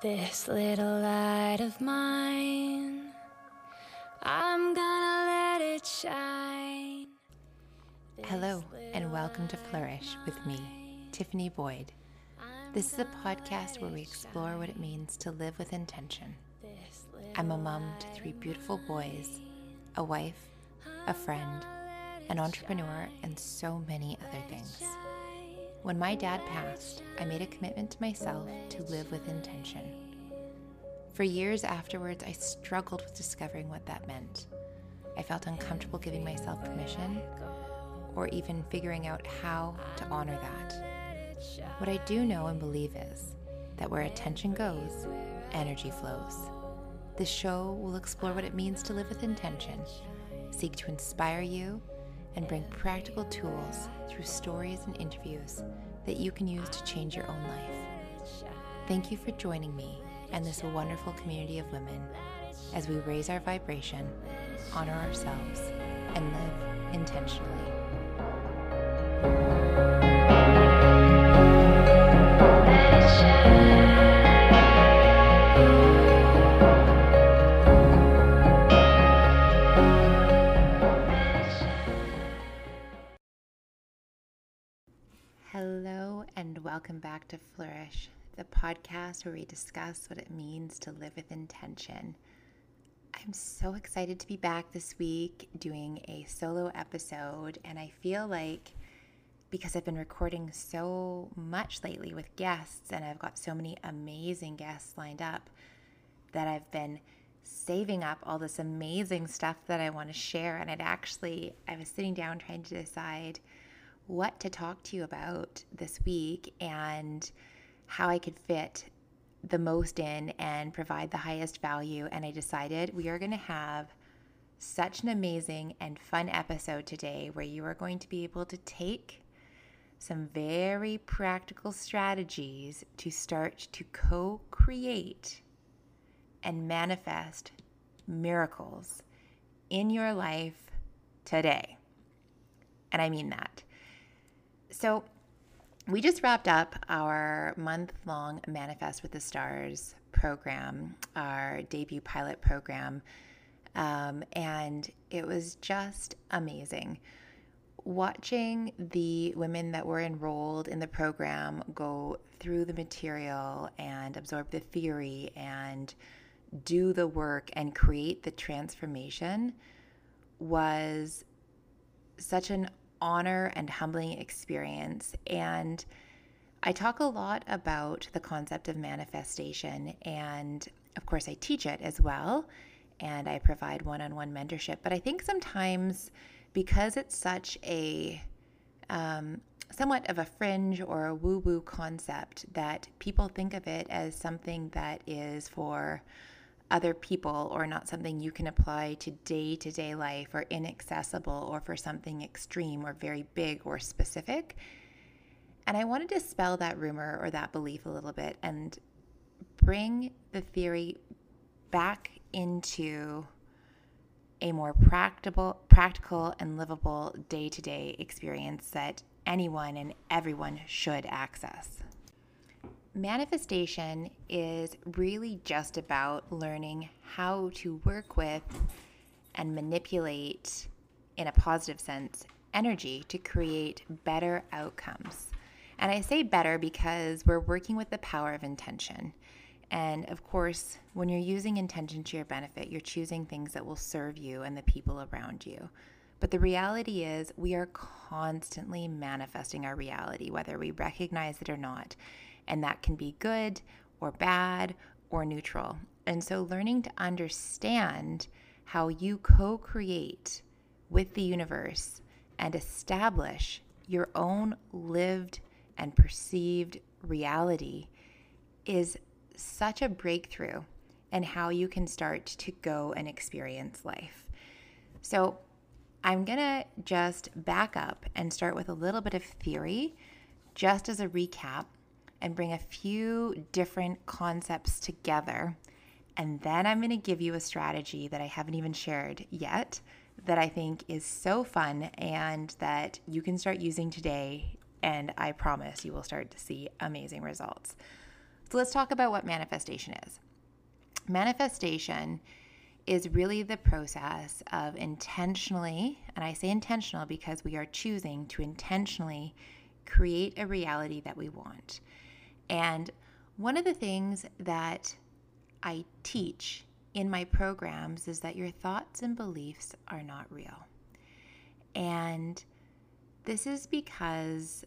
This little light of mine, I'm gonna let it shine. Hello, and welcome to Flourish with me, Tiffany Boyd. This is a podcast where we explore what it means to live with intention. I'm a mom to three beautiful boys, a wife, a friend, an entrepreneur, and so many other things. When my dad passed, I made a commitment to myself to live with intention. For years afterwards, I struggled with discovering what that meant. I felt uncomfortable giving myself permission or even figuring out how to honor that. What I do know and believe is that where attention goes, energy flows. This show will explore what it means to live with intention, seek to inspire you and bring practical tools through stories and interviews that you can use to change your own life. Thank you for joining me and this wonderful community of women as we raise our vibration, honor ourselves, and live intentionally. Welcome back to Flourish, the podcast where we discuss what it means to live with intention. I'm so excited to be back this week doing a solo episode, and I feel like because I've been recording so much lately with guests, and I've got so many amazing guests lined up, that I've been saving up all this amazing stuff that I want to share. And it actually, I was sitting down trying to decide what to talk to you about this week and how I could fit the most in and provide the highest value. And I decided we are going to have such an amazing and fun episode today where you are going to be able to take some very practical strategies to start to co create and manifest miracles in your life today. And I mean that. So, we just wrapped up our month long Manifest with the Stars program, our debut pilot program, um, and it was just amazing. Watching the women that were enrolled in the program go through the material and absorb the theory and do the work and create the transformation was such an honor and humbling experience. And I talk a lot about the concept of manifestation. And of course, I teach it as well. And I provide one on one mentorship. But I think sometimes because it's such a um, somewhat of a fringe or a woo woo concept, that people think of it as something that is for other people or not something you can apply to day to day life or inaccessible or for something extreme or very big or specific. And I want to dispel that rumor or that belief a little bit and bring the theory back into a more practical, practical and livable day to day experience that anyone and everyone should access. Manifestation is really just about learning how to work with and manipulate, in a positive sense, energy to create better outcomes. And I say better because we're working with the power of intention. And of course, when you're using intention to your benefit, you're choosing things that will serve you and the people around you. But the reality is, we are constantly manifesting our reality, whether we recognize it or not and that can be good or bad or neutral. And so, learning to understand how you co create with the universe and establish your own lived and perceived reality is such a breakthrough in how you can start to go and experience life. So, I'm to just back up and start with a little bit of theory just as a recap and bring a few different concepts together. And then I'm going to give you a strategy that I haven't even shared yet that I think is so fun and that you can start using today. And I promise you will start to see amazing results. So let's talk about what manifestation is. Manifestation is really the process of intentionally, and I say intentional because we are choosing to intentionally create a reality that we want. And one of the things that I teach in my programs is that your thoughts and beliefs are not real. And this is because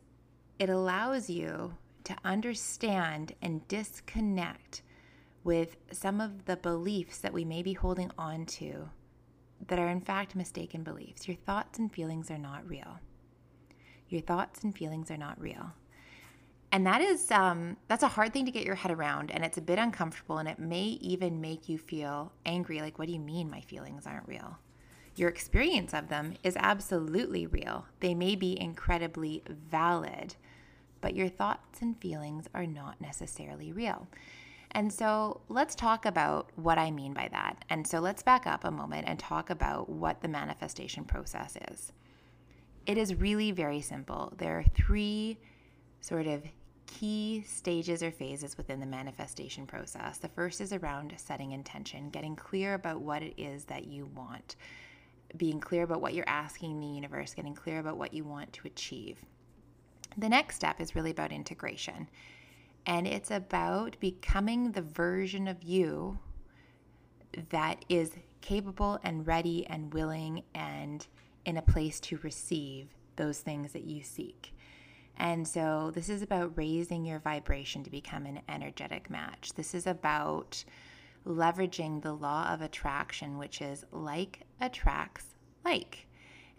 it allows you to understand and disconnect with some of the beliefs that we may be holding on to that are in fact mistaken beliefs. Your thoughts and feelings are not real. Your thoughts and feelings are not real. And that is um, that's a hard thing to get your head around, and it's a bit uncomfortable, and it may even make you feel angry. Like, what do you mean my feelings aren't real? Your experience of them is absolutely real. They may be incredibly valid, but your thoughts and feelings are not necessarily real. And so let's talk about what I mean by that. And so let's back up a moment and talk about what the manifestation process is. It is really very simple. There are three sort of key stages or phases within the manifestation process. The first is around setting intention, getting clear about what it is that you want, being clear about what you're asking the universe, getting clear about what you want to achieve. The next step is really about integration. And it's about becoming the version of you that is capable and ready and willing and in a place to receive those things that you seek. And so, this is about raising your vibration to become an energetic match. This is about leveraging the law of attraction, which is like attracts like.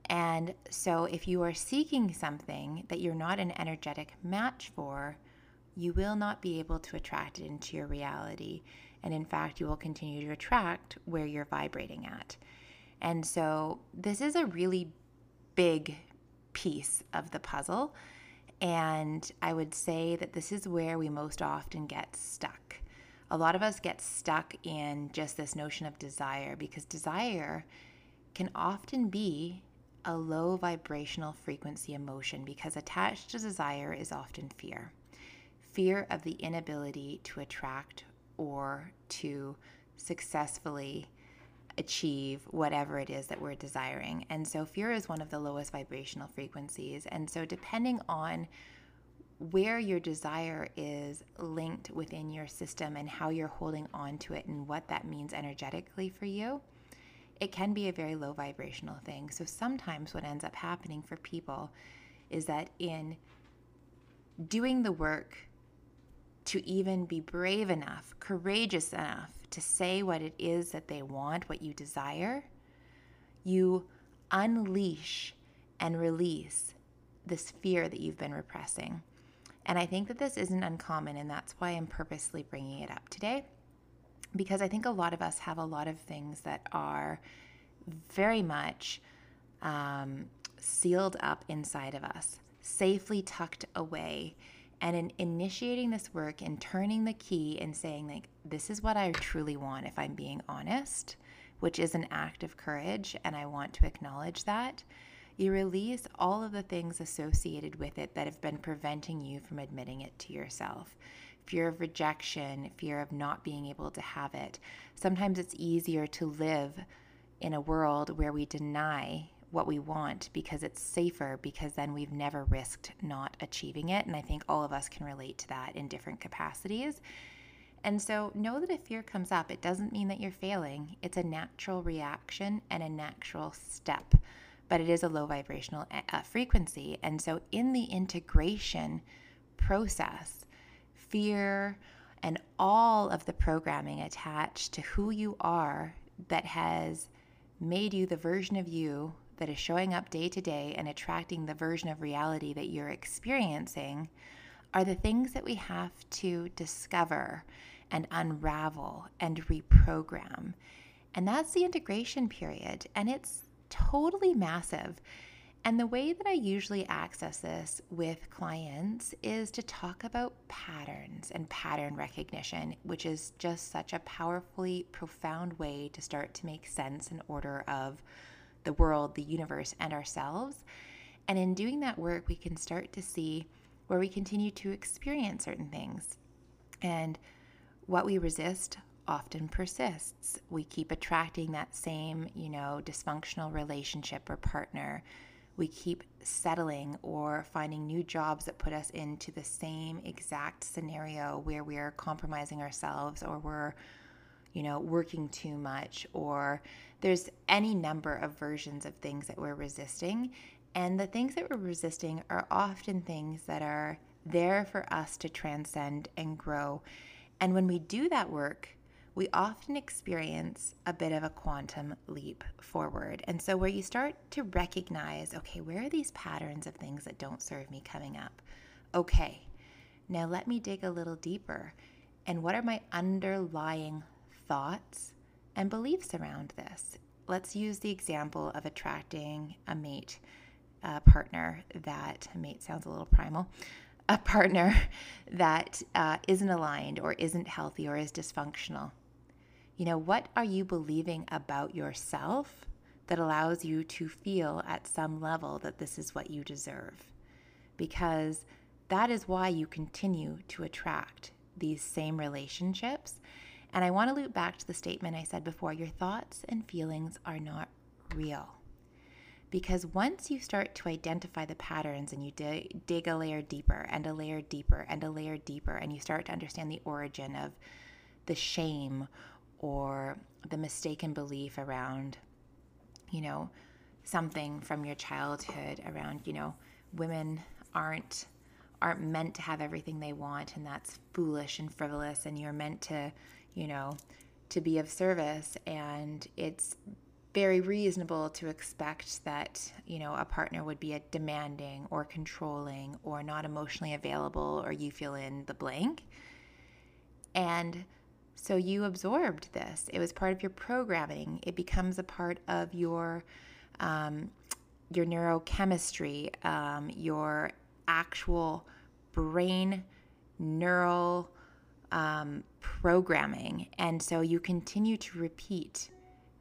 And so, if you are seeking something that you're not an energetic match for, you will not be able to attract it into your reality. And in fact, you will continue to attract where you're vibrating at. And so, this is a really big piece of the puzzle. And I would say that this is where we most often get stuck. A lot of us get stuck in just this notion of desire because desire can often be a low vibrational frequency emotion because attached to desire is often fear fear of the inability to attract or to successfully achieve whatever it is that we're desiring. And so, fear is one of the lowest vibrational frequencies. And so, depending on where your desire is linked within your system and how you're holding on to it and what that means energetically for you, it can be a very low vibrational thing. So sometimes what ends up happening for people is that in doing the work to even be brave enough, courageous enough to say what it is that they want, what you desire, you unleash and release this fear that you've been repressing. And I think that this isn't uncommon, and that's why I'm purposely bringing it up today because I think a lot of us have a lot of things that are very much um, sealed up inside of us, safely tucked away. And in initiating this work and turning the key and saying, like, this is what I truly want, if I'm being honest, which is an act of courage, and I want to acknowledge that, you release all of the things associated with it that have been preventing you from admitting it to yourself fear of rejection, fear of not being able to have it. Sometimes it's easier to live in a world where we deny what we want because it's safer because then we've never risked not achieving it. And I think all of us can relate to that in different capacities. And so know that if fear comes up, it doesn't mean that you're failing. It's a natural reaction and a natural step, but it is a low vibrational uh, frequency. And so in the integration process, fear, and all of the programming attached to who you are that has made you the version of you that is showing up day to day and attracting the version of reality that you're experiencing are the things that we have to discover and unravel and reprogram. And that's the integration period. And it's totally massive. And the way that I usually access this with clients is to talk about patterns and pattern recognition, which is just such a powerfully profound way to start to make sense and order of the world, the universe, and ourselves. And in doing that work, we can start to see where we continue to experience certain things. And what we resist often persists. We keep attracting that same, you know, dysfunctional relationship or partner. We keep settling or finding new jobs that put us into the same exact scenario where we're compromising ourselves or we're, you know, working too much or there's any number of versions of things that we're resisting. And the things that we're resisting are often things that are there for us to transcend and grow. And when we do that work, we often experience a bit of a quantum leap forward. And so, where you start to recognize, okay, where are these patterns of things that don't serve me coming up? Okay, now let me dig a little deeper. And what are my underlying thoughts and beliefs around this? Let's use the example of attracting a mate, a partner that, mate sounds a little primal, a partner that uh, not aligned or isn't healthy or is dysfunctional. You know, what are you believing about yourself that allows you to feel at some level that this is what you deserve? Because that is why you continue to attract these same relationships. And I want to loop back to the statement I said before your thoughts and feelings are not real. Because once you start to identify the patterns and you dig, dig a layer deeper and a layer deeper and a layer deeper, and you start to understand the origin of the shame or the mistaken belief around, you know, something from your childhood around, you know, women aren't aren't meant to have everything they want and that's foolish and frivolous and you're meant to, you know, to be of service and it's very reasonable to expect that, you know, a partner would be a demanding or controlling or not emotionally available or you fill in the blank. And so you absorbed this. It was part of your programming. It becomes a part of your um, your neurochemistry, um, your actual brain neural um, programming, and so you continue to repeat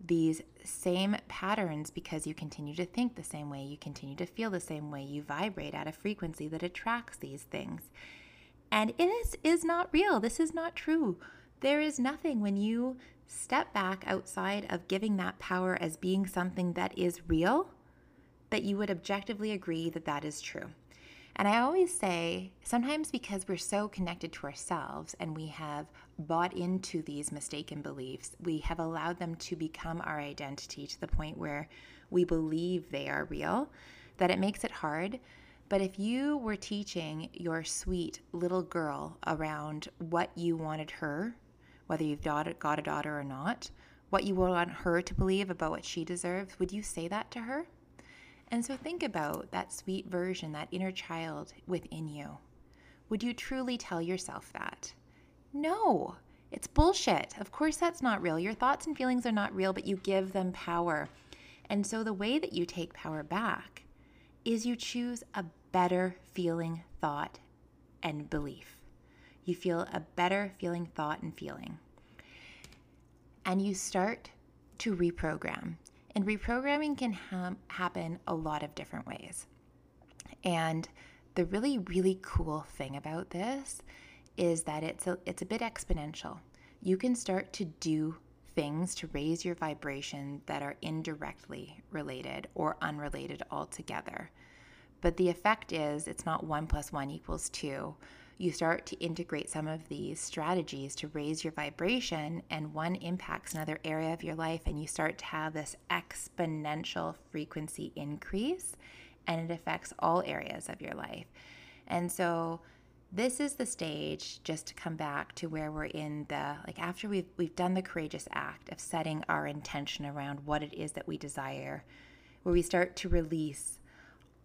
these same patterns because you continue to think the same way, you continue to feel the same way, you vibrate at a frequency that attracts these things. And it is, is not real. This is not true. There is nothing when you step back outside of giving that power as being something that is real that you would objectively agree that that is true. And I always say, sometimes because we're so connected to ourselves and we have bought into these mistaken beliefs, we have allowed them to become our identity to the point where we believe they are real, that it makes it hard. But if you were teaching your sweet little girl around what you wanted her whether you've got a daughter or not, what you want her to believe about what she deserves, would you say that to her? And so think about that sweet version, that inner child within you. Would you truly tell yourself that? No, it's bullshit. Of course, that's not real. Your thoughts and feelings are not real, but you give them power. And so the way that you take power back is you choose a better feeling thought and belief you feel a better feeling thought and feeling. And you start to reprogram. And reprogramming can ha- happen a lot of different ways. And the really, really cool thing about this is that it's a, it's a bit exponential. You can start to do things to raise your vibration that are indirectly related or unrelated altogether. But the effect is it's not one plus one equals two, you start to integrate some of these strategies to raise your vibration, and one impacts another area of your life, and you start to have this exponential frequency increase, and it affects all areas of your life. And so, this is the stage just to come back to where we're in the like after we've we've done the courageous act of setting our intention around what it is that we desire where we start to release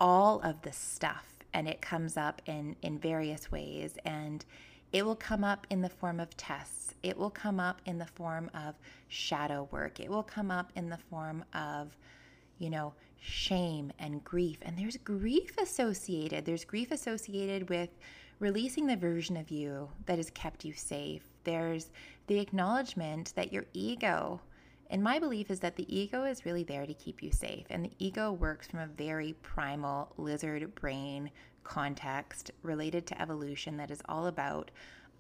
all of the stuff and it comes up in, in various ways. And it will come up in the form of tests, it will come up in the form of shadow work, it will come up in the form of, you know, shame and grief. And there's grief associated. There's grief associated with releasing the version of you that has kept you safe. There's the acknowledgement that your ego, and my belief is that the ego is really there to keep you safe. And the ego works from a very primal lizard brain context related to evolution that is all about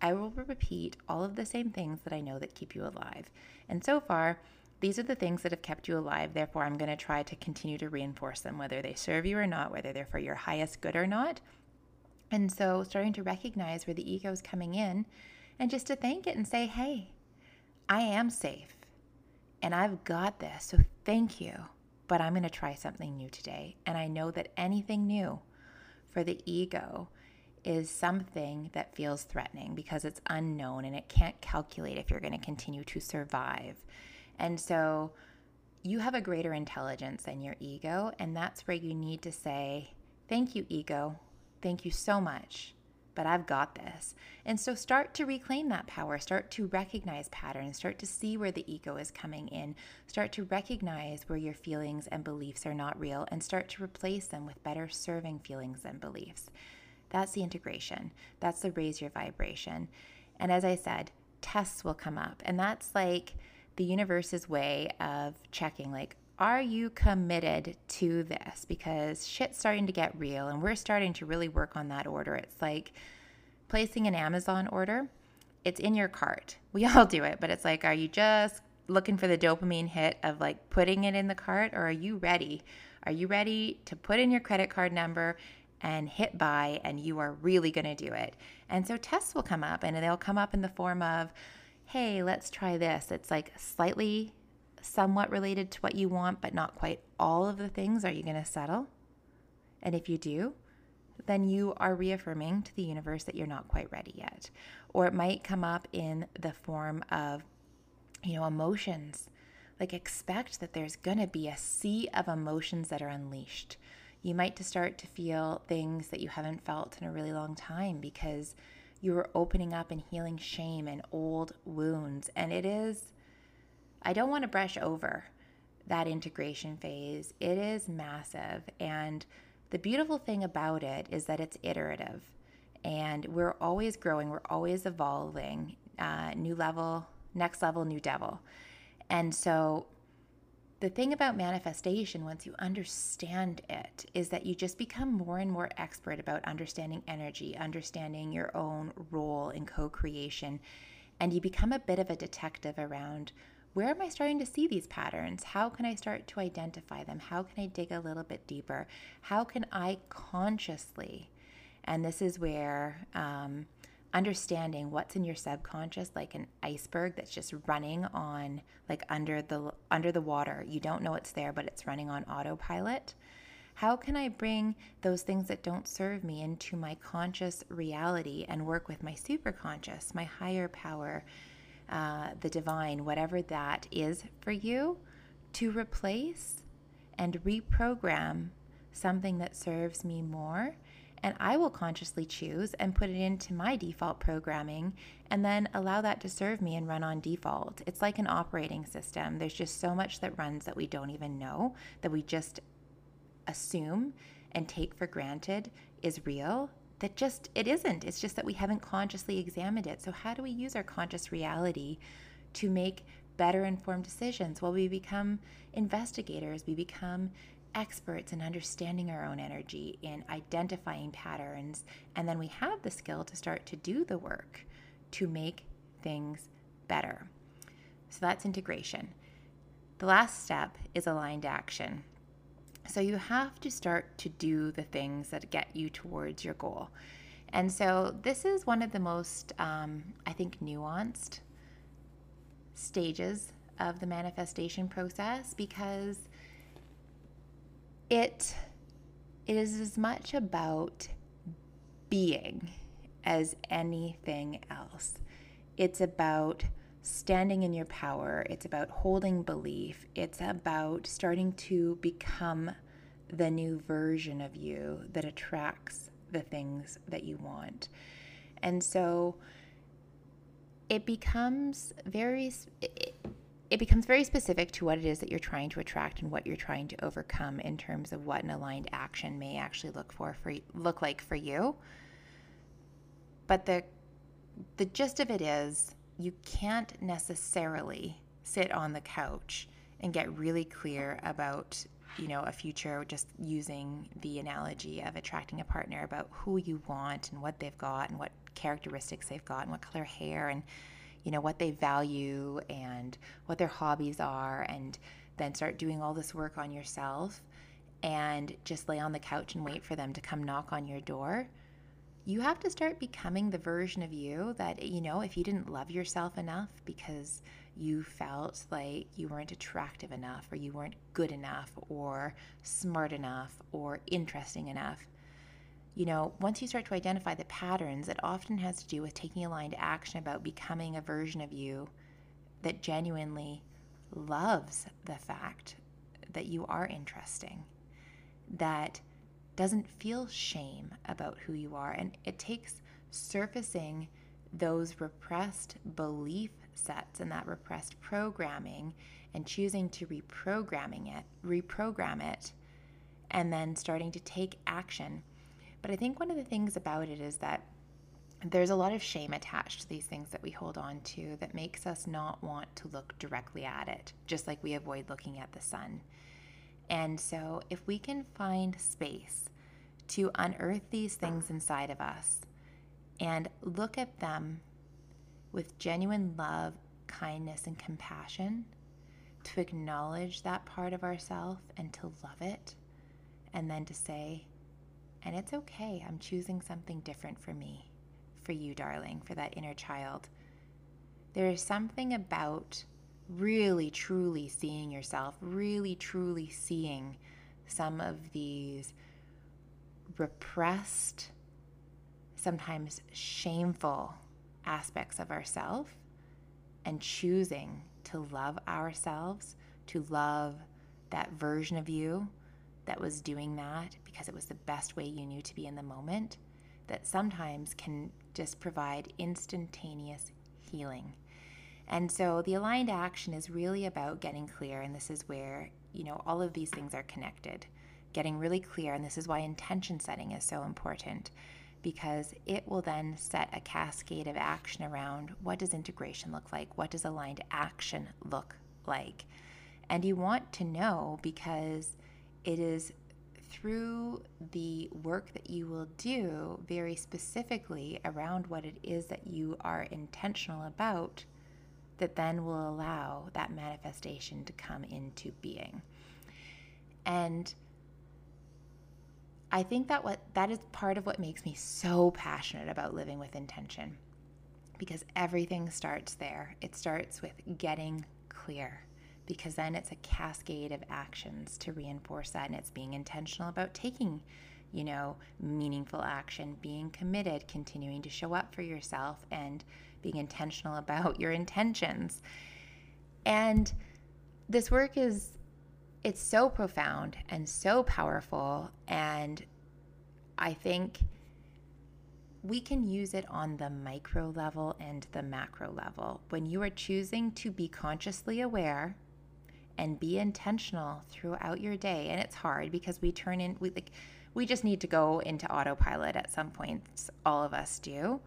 I will repeat all of the same things that I know that keep you alive. And so far, these are the things that have kept you alive. Therefore, I'm going to try to continue to reinforce them, whether they serve you or not, whether they're for your highest good or not. And so, starting to recognize where the ego is coming in and just to thank it and say, hey, I am safe and I've got this. So, thank you. But I'm going to try something new today. And I know that anything new for the ego is something that feels threatening because it's unknown and it can't calculate if you're going to continue to survive. And so you have a greater intelligence than your ego. And that's where you need to say, Thank you, ego. Thank you so much. But I've got this. And so start to reclaim that power. Start to recognize patterns. Start to see where the ego is coming in. Start to recognize where your feelings and beliefs are not real and start to replace them with better serving feelings and beliefs. That's the integration. That's the raise your vibration. And as I said, tests will come up. And that's like the universe's way of checking, like, are you committed to this? Because shit's starting to get real and we're starting to really work on that order. It's like placing an Amazon order, it's in your cart. We all do it, but it's like, are you just looking for the dopamine hit of like putting it in the cart or are you ready? Are you ready to put in your credit card number and hit buy and you are really going to do it. And so tests will come up and they'll come up in the form of, hey, let's try this. It's like slightly somewhat related to what you want, but not quite all of the things. Are you going to settle? And if you do, then you are reaffirming to the universe that you're not quite ready yet. Or it might come up in the form of, you know, emotions. Like expect that there's going to be a sea of emotions that are unleashed you might start to feel things that you haven't felt in a really long time because you are opening up and healing shame and old wounds. And it is, I don't want to brush over that integration phase. It is massive. And the beautiful thing about it is that it's iterative and we're always growing, we're always evolving. Uh, new level, next level, new devil. And so the thing about manifestation, once you understand it, is that you just become more and more expert about understanding energy, understanding your own role in co creation, and you become a bit of a detective around where am I starting to see these patterns? How can I start to identify them? How can I dig a little bit deeper? How can I consciously, and this is where, um, understanding what's in your subconscious like an iceberg that's just running on like under the under the water you don't know it's there but it's running on autopilot how can i bring those things that don't serve me into my conscious reality and work with my superconscious my higher power uh, the divine whatever that is for you to replace and reprogram something that serves me more and I will consciously choose and put it into my default programming and then allow that to serve me and run on default. It's like an operating system. There's just so much that runs that we don't even know, that we just assume and take for granted is real that just it isn't. It's just that we haven't consciously examined it. So how do we use our conscious reality to make better informed decisions? Well, we become investigators, we become experts in understanding our own energy, in identifying patterns, and then we have the skill to start to do the work to make things better. So that's integration. The last step is aligned action. So you have to start to do the things that get you towards your goal. And so this is one of the most, um, I think, nuanced stages of the manifestation process because it it is as much about being as anything else. It's about standing in your power. It's about holding belief. It's about starting to become the new version of you that attracts the things that you want. And so it becomes very, it, it becomes very specific to what it is that you're trying to attract and what you're trying to overcome in terms of what an aligned action may actually look for for look like for you. But the the gist of it is you can't necessarily sit on the couch and get really clear about you know, a future just using the analogy of attracting a partner about who you want and what they've got and what characteristics they've got and what color hair and you know what they value and what their hobbies are and then start doing all this work on yourself and just lay on the couch and wait for them to come knock on your door you have to start becoming the version of you that you know if you didn't love yourself enough because you felt like you weren't attractive enough or you weren't good enough or smart enough or interesting enough you know, once you start to identify the patterns, it often has to do with taking aligned action about becoming a version of you that genuinely loves the fact that you are interesting, that doesn't feel shame about who you are. And it takes surfacing those repressed belief sets and that repressed programming and choosing to reprogramming it, reprogram it, and then starting to take action but I think one of the things about it is that there's a lot of shame attached to these things that we hold on to that makes us not want to look directly at it, just like we avoid looking at the sun. And so, if we can find space to unearth these things inside of us and look at them with genuine love, kindness, and compassion, to acknowledge that part of ourself and to love it, and then to say, and it's okay. I'm choosing something different for me, for you, darling, for that inner child. There is something about really, truly seeing yourself, really, truly seeing some of these repressed, sometimes shameful aspects of ourself and choosing to love ourselves, to love that version of you that was doing that because it was the best way you knew to be in the moment, that sometimes can just provide instantaneous healing. And so the aligned action is really about getting clear, and this is where, you know, all of these things are connected. Getting really clear, and this is why intention setting is so important because it will then set a cascade of action around what does integration look like? What does aligned action look like? And you want to know because it is through the work that you will do very specifically around what it is that you are intentional about that then will allow that manifestation to come into being. And I think that what that is part of what makes me so passionate about living with intention because everything starts there. It starts with getting clear because then it's a cascade of actions to reinforce that and it's being intentional about taking you know meaningful action being committed continuing to show up for yourself and being intentional about your intentions and this work is it's so profound and so powerful and i think we can use it on the micro level and the macro level. When you are choosing to be consciously aware and be intentional throughout your day. And it's hard because we turn in we like we just need to go into autopilot at some points. All of us do.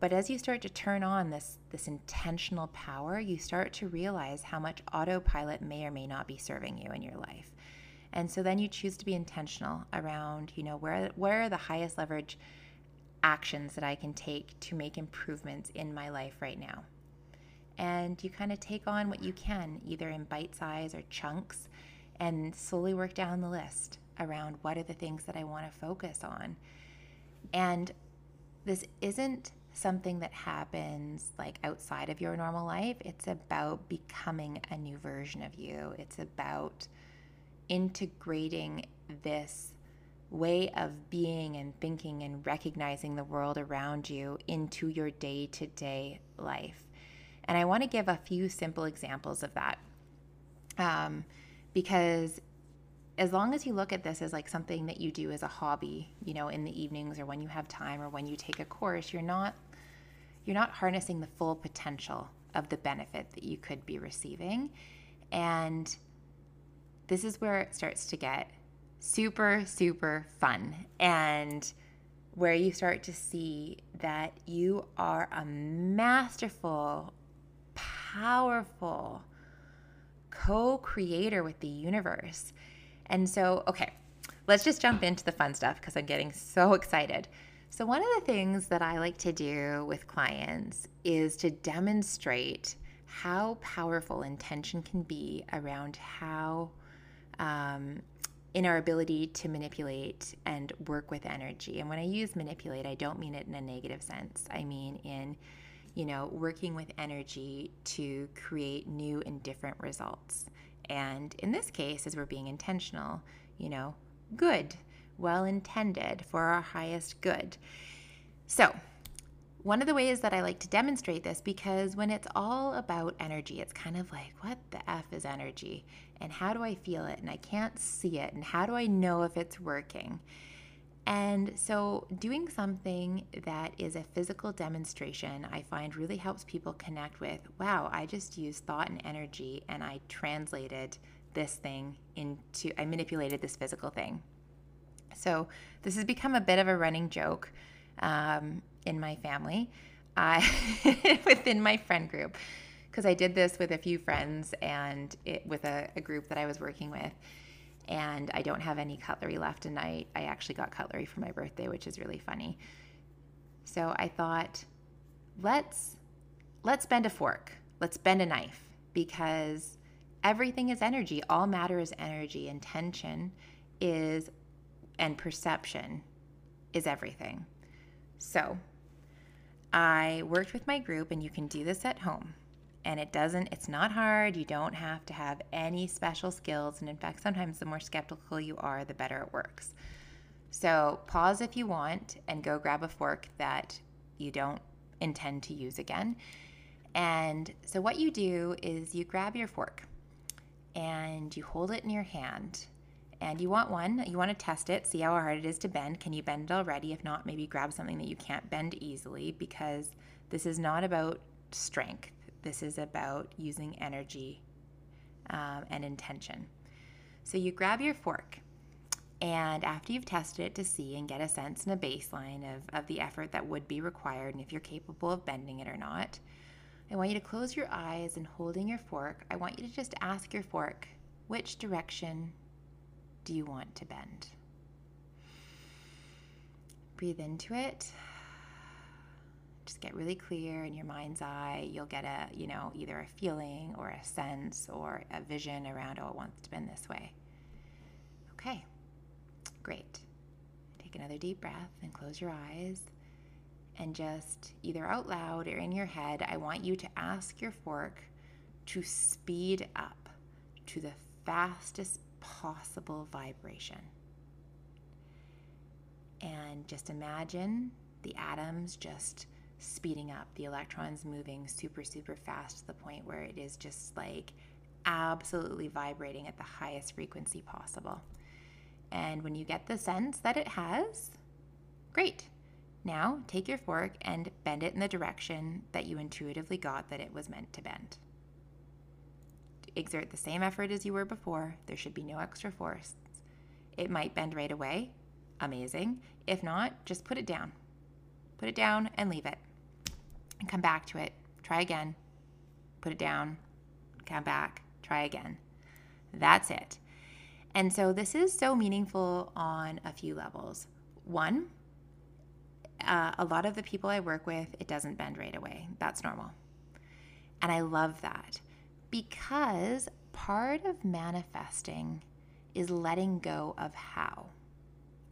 But as you start to turn on this this intentional power, you start to realize how much autopilot may or may not be serving you in your life. And so then you choose to be intentional around, you know, where where are the highest leverage actions that I can take to make improvements in my life right now and you kind of take on what you can, either in bite size or chunks, and slowly work down the list around what are the things that I want to focus on. And this isn't something that happens like outside of your normal life. It's about becoming a new version of you. It's about integrating this way of being and thinking and recognizing the world around you into your day to day life. And I want to give a few simple examples of that. Um, because as long as you look at this as like something that you do as a hobby, you know, in the evenings or when you have time or when you take a course, you're not you're not harnessing the full potential of the benefit that you could be receiving. And this is where it starts to get super super fun and where you start to see that you are a masterful powerful co creator with the universe. And so, okay, let's just jump into the fun stuff because I'm getting so excited. So, one of the things that I like to do with clients is to demonstrate how powerful intention can be around how, um, in our ability to manipulate and work with energy. And when I use manipulate, I don't mean it in a negative sense. I mean in, you know, working with energy to create new and different results. And in this case, as we're being intentional, you know, good, well intended, for our highest good. So, one of the ways that I like to demonstrate this, because when it's all about energy, it's kind of like, what the F is energy? And how do I feel it? And I can't see it. And how do I know if it's working? And so, doing something that is a physical demonstration, I find really helps people connect with wow, I just used thought and energy and I translated this thing into, I manipulated this physical thing. So this has become a bit of a running joke um, in my family, within my friend group, because I did this with a few friends and it, with a, a group that I was working with. And I don't have any cutlery left, and I, I actually got cutlery for my birthday, which is really funny. So I thought, let's let's bend a fork, let's bend a knife, because everything is energy. All matter is energy. Intention is, and perception is everything. So I worked with my group, and you can do this at home. And it doesn't, it's not hard. You don't have to have any special skills. And in fact, sometimes the more skeptical you are, the better it works. So pause if you want and go grab a fork that you don't intend to use again. And so, what you do is you grab your fork and you hold it in your hand. And you want one, you want to test it, see how hard it is to bend. Can you bend it already? If not, maybe grab something that you can't bend easily because this is not about strength. This is about using energy um, and intention. So you grab your fork, and after you've tested it to see and get a sense and a baseline of, of the effort that would be required and if you're capable of bending it or not, I want you to close your eyes and holding your fork, I want you to just ask your fork, which direction do you want to bend? Breathe into it. Just get really clear in your mind's eye. You'll get a, you know, either a feeling or a sense or a vision around, oh, it wants to bend this way. Okay, great. Take another deep breath and close your eyes and just either out loud or in your head, I want you to ask your fork to speed up to the fastest possible vibration. And just imagine the atoms just speeding up, the electrons moving super, super fast to the point where it is just like absolutely vibrating at the highest frequency possible. And when you get the sense that it has, great. Now take your fork and bend it in the direction that you intuitively got that it was meant to bend. Exert the same effort as you were before. There should be no extra force. It might bend right away. Amazing. If not, just put it down. Put it down and leave it. And come back to it. Try again. Put it down. Come back. Try again. That's it. And so this is so meaningful on a few levels. One, uh, a lot of the people I work with, it doesn't bend right away. That's normal. And I love that because part of manifesting is letting go of how,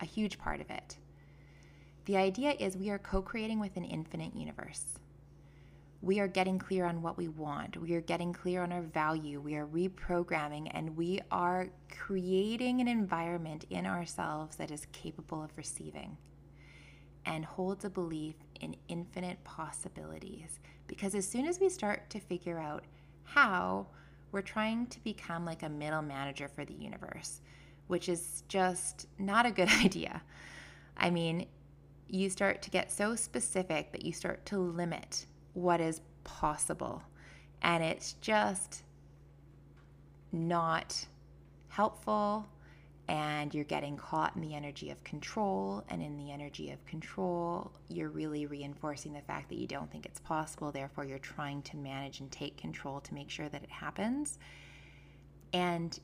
a huge part of it. The idea is we are co creating with an infinite universe. We are getting clear on what we want. We are getting clear on our value. We are reprogramming and we are creating an environment in ourselves that is capable of receiving and holds a belief in infinite possibilities. Because as soon as we start to figure out how, we're trying to become like a middle manager for the universe, which is just not a good idea. I mean, you start to get so specific that you start to limit what is possible. And it's just not helpful and you're getting caught in the energy of control. And in the energy of control, you're really reinforcing the fact that you don't think it's possible. Therefore, you're trying to manage and take control to make sure that it happens. And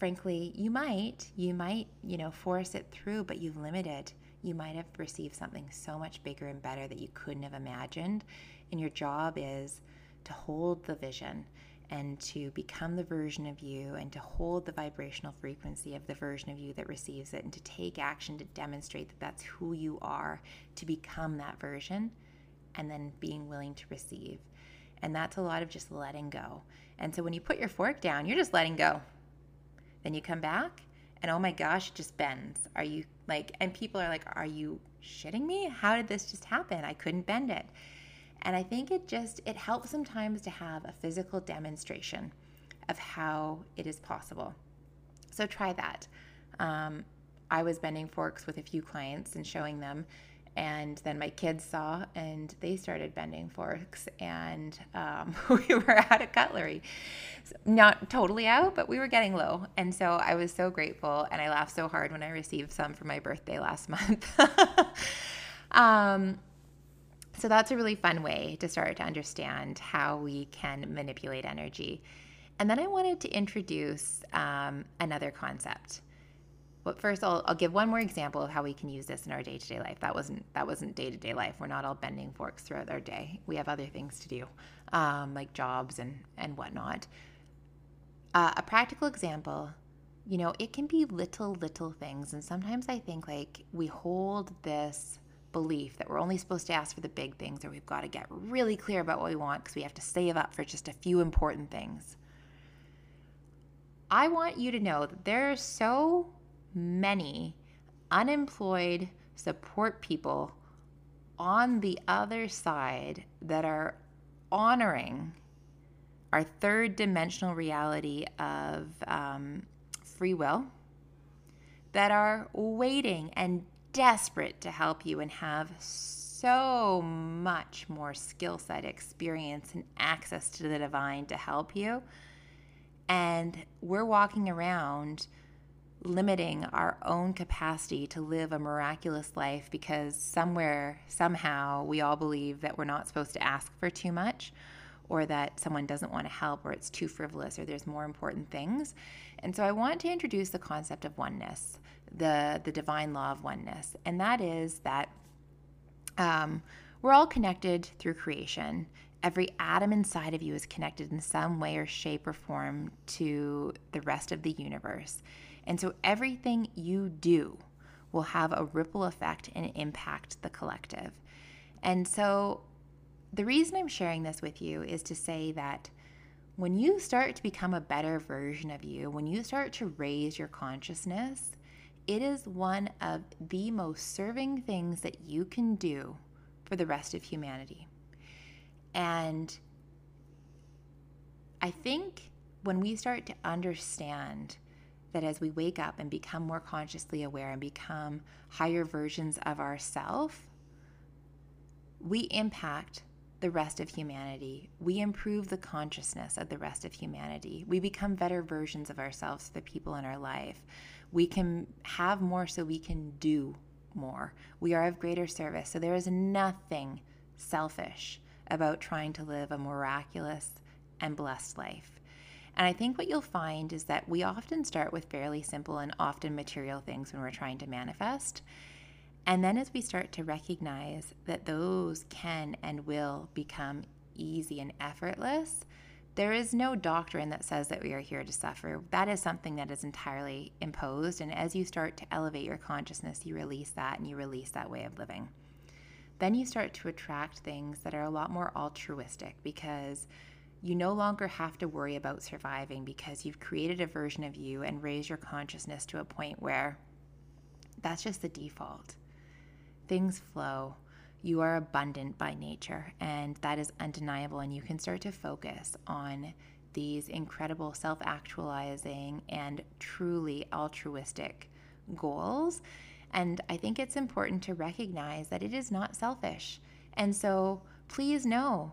frankly, you might, you might, you know, force it through, but you've limited. You might have received something so much bigger and better that you couldn't have imagined. And your job is to hold the vision and to become the version of you and to hold the vibrational frequency of the version of you that receives it and to take action to demonstrate that that's who you are, to become that version, and then being willing to receive. And that's a lot of just letting go. And so when you put your fork down, you're just letting go. Then you come back and oh my gosh, it just bends. Are you like, and people are like, are you shitting me? How did this just happen? I couldn't bend it. And I think it just it helps sometimes to have a physical demonstration of how it is possible. So try that. Um, I was bending forks with a few clients and showing them, and then my kids saw and they started bending forks, and um, we were out of cutlery. So not totally out, but we were getting low. And so I was so grateful, and I laughed so hard when I received some for my birthday last month. um, so that's a really fun way to start to understand how we can manipulate energy. And then I wanted to introduce um, another concept. But first, I'll, I'll give one more example of how we can use this in our day to day life. That wasn't that wasn't day to day life. We're not all bending forks throughout our day. We have other things to do, um, like jobs and and whatnot. Uh, a practical example, you know, it can be little little things, and sometimes I think like we hold this belief that we're only supposed to ask for the big things or we've got to get really clear about what we want because we have to save up for just a few important things. I want you to know that there are so many unemployed support people on the other side that are honoring our third dimensional reality of um, free will that are waiting and desperate to help you and have so much more skill set, experience, and access to the divine to help you. And we're walking around limiting our own capacity to live a miraculous life because somewhere, somehow, we all believe that we're not supposed to ask for too much or that someone doesn't want to help or it's too frivolous or there's more important things. And so I want to introduce the concept of oneness the the divine law of oneness, and that is that um, we're all connected through creation. Every atom inside of you is connected in some way or shape or form to the rest of the universe. And so everything you do will have a ripple effect and impact the collective. And so the reason I'm sharing this with you is to say that when you start to become a better version of you, when you start to raise your consciousness, it is one of the most serving things that you can do for the rest of humanity. And I think when we start to understand that as we wake up and become more consciously aware and become higher versions of ourself, we impact the rest of humanity. We improve the consciousness of the rest of humanity. We become better versions of ourselves to the people in our life. We can have more so we can do more. We are of greater service. So there is nothing selfish about trying to live a miraculous and blessed life. And I think what you'll find is that we often start with fairly simple and often material things when we're trying to manifest. And then as we start to recognize that those can and will become easy and effortless, there is no doctrine that says that we are here to suffer. That is something that is entirely imposed. And as you start to elevate your consciousness, you release that and you release that way of living. Then you start to attract things that are a lot more altruistic because you no longer have to worry about surviving because you've created a version of you and raised your consciousness to a point where that's just the default. Things flow you are abundant by nature, and that is undeniable. And you can start to focus on these incredible self actualizing and truly altruistic goals. And I think it's important to recognize that it is not selfish. And so please know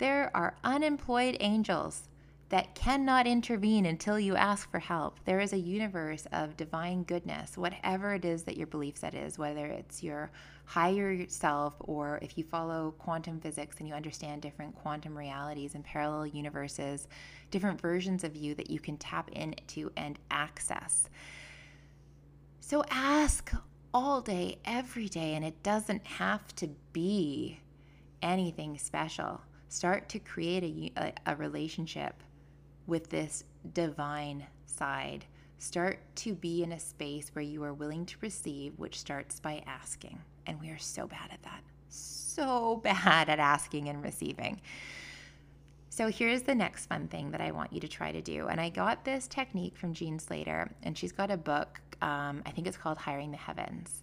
there are unemployed angels that cannot intervene until you ask for help. There is a universe of divine goodness, whatever it is that your belief set is, whether it's your higher self or if you follow quantum physics and you understand different quantum realities and parallel universes, different versions of you that you can tap into and access. So ask all day, every day, and it doesn't have to be anything special. Start to create a, a, relationship with this divine side. Start to be in a space where you are willing to receive, which starts by asking. And we are so bad at that. So bad at asking and receiving. So here's the next fun thing that I want you to try to do. And I got this technique from Jean Slatter, and she's got a book. Um, I think it's called Hiring the Heavens.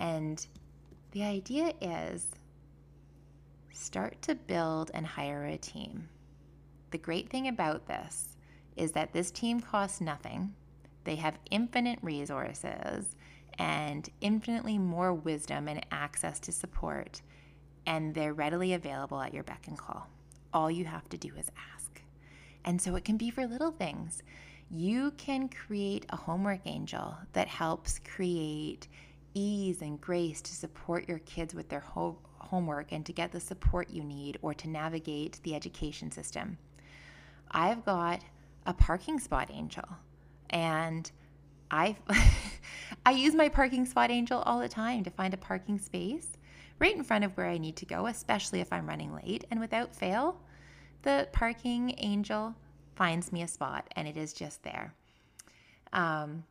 And the idea is start to build and hire a team. The great thing about this is that this team costs nothing. They have infinite resources and infinitely more wisdom and access to support, and they're readily available at your beck and call. All you have to do is ask. And so it can be for little things. You can create a homework angel that helps create ease and grace to support your kids with their ho- homework and to get the support you need or to navigate the education system. I've got a parking spot angel and I I use my parking spot angel all the time to find a parking space right in front of where I need to go, especially if I'm running late. And without fail, the parking angel finds me a spot and it is just there. Um,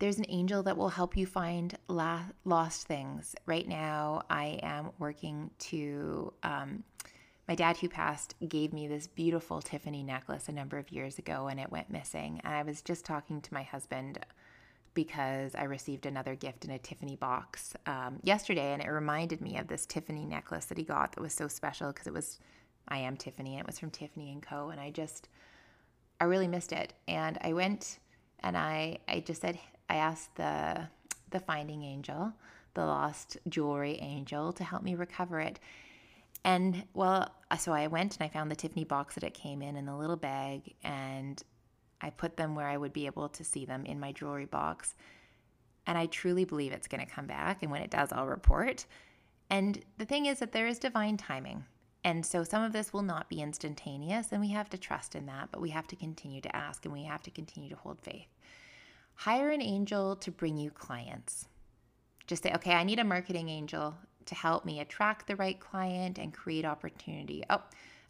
there's an angel that will help you find la- lost things. Right now, I am working to. Um, my dad, who passed, gave me this beautiful Tiffany necklace a number of years ago and it went missing. And I was just talking to my husband because I received another gift in a Tiffany box um, yesterday and it reminded me of this Tiffany necklace that he got that was so special because it was, I am Tiffany and it was from Tiffany and Co. And I just, I really missed it. And I went and I, I just said, I asked the, the finding angel, the lost jewelry angel, to help me recover it. And well, uh, so I went and I found the Tiffany box that it came in in the little bag, and I put them where I would be able to see them in my jewelry box. And I truly believe it's going to come back. And when it does, I'll report. And the thing is that there is divine timing. And so some of this will not be instantaneous, and we have to trust in that, but we have to continue to ask and we have to continue to hold faith. Hire an angel to bring you clients. Just say, okay, I need a marketing angel to help me attract the right client and create opportunity. Oh,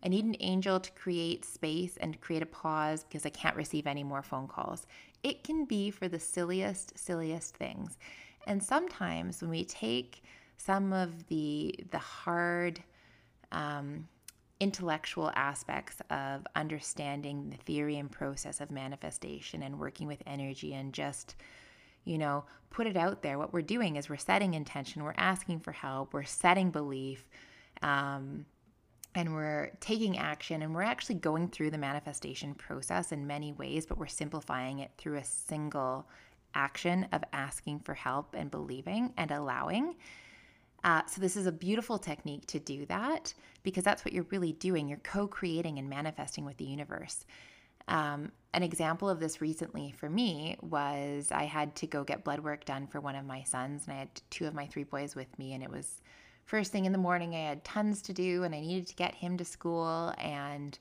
I need an angel to create space and create a pause because I can't receive any more phone calls. It can be for the silliest, silliest things. And sometimes when we take some of the the hard um, intellectual aspects of understanding the theory and process of manifestation and working with energy and just you know, put it out there. What we're doing is we're setting intention, we're asking for help, we're setting belief, um, and we're taking action, and we're actually going through the manifestation process in many ways, but we're simplifying it through a single action of asking for help and believing and allowing. Uh, so, this is a beautiful technique to do that because that's what you're really doing. You're co creating and manifesting with the universe. Um, an example of this recently for me was I had to go get blood work done for one of my sons, and I had two of my three boys with me, and it was first thing in the morning. I had tons to do, and I needed to get him to school. And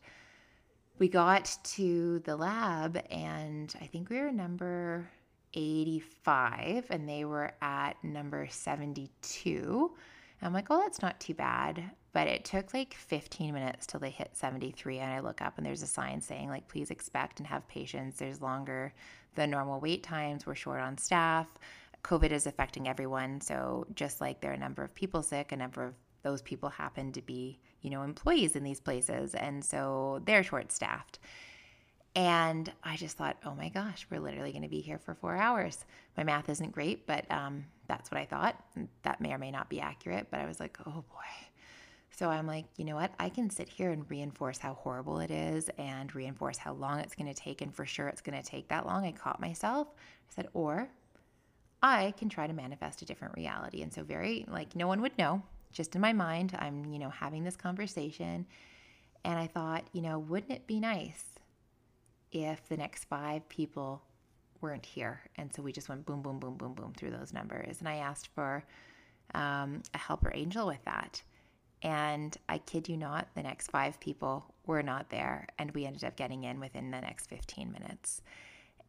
we got to the lab, and I think we were number 85, and they were at number 72. And I'm like, oh, that's not too bad. But it took like 15 minutes till they hit 73 and i look up and there's a sign saying like please expect and have patience. There's longer than normal wait times. We're short on staff. Covid is affecting everyone. So just like there are a number of people sick a number of those people happen to be you know employees in these places and so they're short staffed and i just thought oh my gosh we're literally going to be here for four hours my math isn't great but um, that's what i thought that may or may not be accurate but i was like oh boy so I'm like, you know what? I can sit here and reinforce how horrible it is and reinforce how long it's going to take. And for sure, it's going to take that long. I caught myself. I said, or I can try to manifest a different reality. And so, very like, no one would know, just in my mind, I'm, you know, having this conversation. And I thought, you know, wouldn't it be nice if the next five people weren't here? And so we just went boom, boom, boom, boom, boom through those numbers. And I asked for um, a helper angel with that. And I kid you not, the next five people were not there. And we ended up getting in within the next 15 minutes.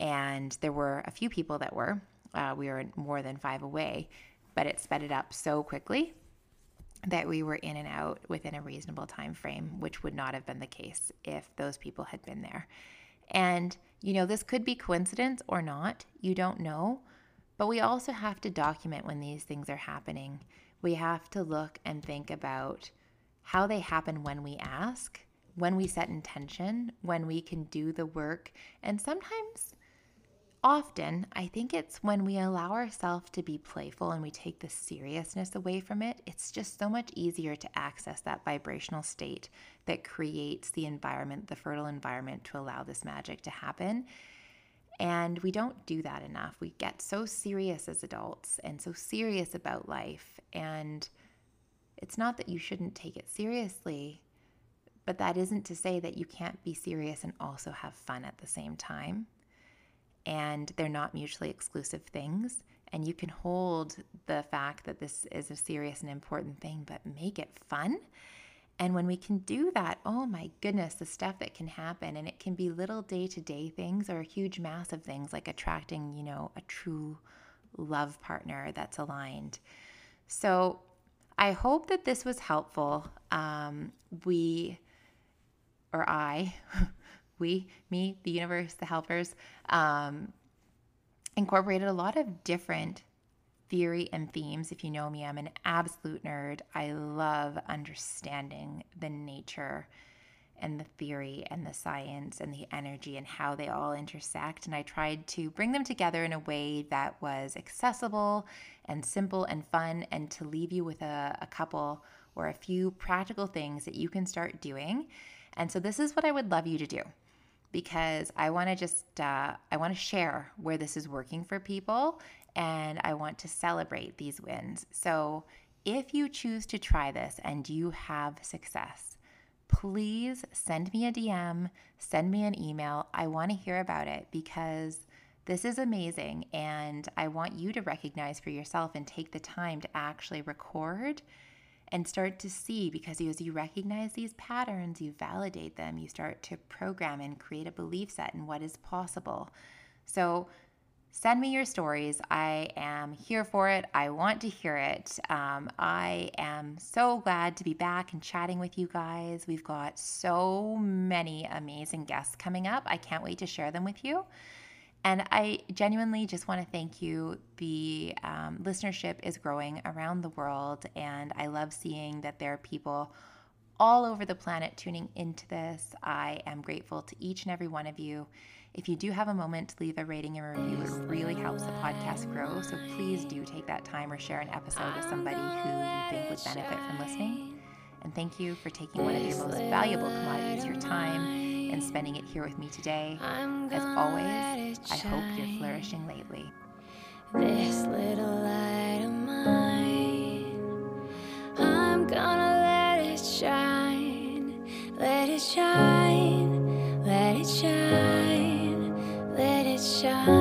And there were a few people that were. Uh, we were more than five away, but it sped it up so quickly that we were in and out within a reasonable time frame, which would not have been the case if those people had been there. And, you know, this could be coincidence or not. You don't know. But we also have to document when these things are happening. We have to look and think about how they happen when we ask, when we set intention, when we can do the work. And sometimes often, I think it's when we allow ourselves to be playful and we take the seriousness away from it, it's just so much easier to access that vibrational state that creates the environment, the fertile environment to allow this magic to happen. And we don't do that enough. We get so serious as adults and so serious about life. And it's not that you shouldn't take it seriously, but that isn't to say that you can't be serious and also have fun at the same time and they're not mutually exclusive things. And you can hold the fact that this is a serious and important thing, but make it fun. And when we can do that, oh my goodness, the stuff that can happen. And it can be little day to day things or a huge, massive things like attracting, you know, a true love partner that's aligned. So I hope that this was helpful. Um, we, or I, we, me, the universe, the helpers, um, incorporated a lot of different theory and themes. If you know me, I'm an absolute nerd. I love understanding the nature and the theory and the science and the energy and how they all intersect. And I tried to bring them together in a way that was accessible and simple and fun, and to leave you with a, a couple or a few practical things that you can start doing. And so, this is what I would love you to do because I want to just uh, I want to share where this is working for people and I want to celebrate these wins. So if you choose to try this and you have success, please send me a DM, send me an email. I want to hear about it because this is amazing and I want you to recognize for yourself and take the time to actually record and start to see because as you recognize these patterns, you validate them, you start to program and create a belief set in what is possible. So, send me your stories. I am here for it. I want to hear it. Um, I am so glad to be back and chatting with you guys. We've got so many amazing guests coming up. I can't wait to share them with you. And I genuinely just want to thank you. The um, listenership is growing around the world, and I love seeing that there are people all over the planet tuning into this. I am grateful to each and every one of you. If you do have a moment to leave a rating and review, it really helps the podcast grow. So please do take that time or share an episode with somebody who you think would benefit from listening. And thank you for taking one of your most valuable commodities, your time and spending it here with me today. As always, I hope you're flourishing lately. This little light of mine, I'm gonna let it shine, let it shine, let it shine, let it shine.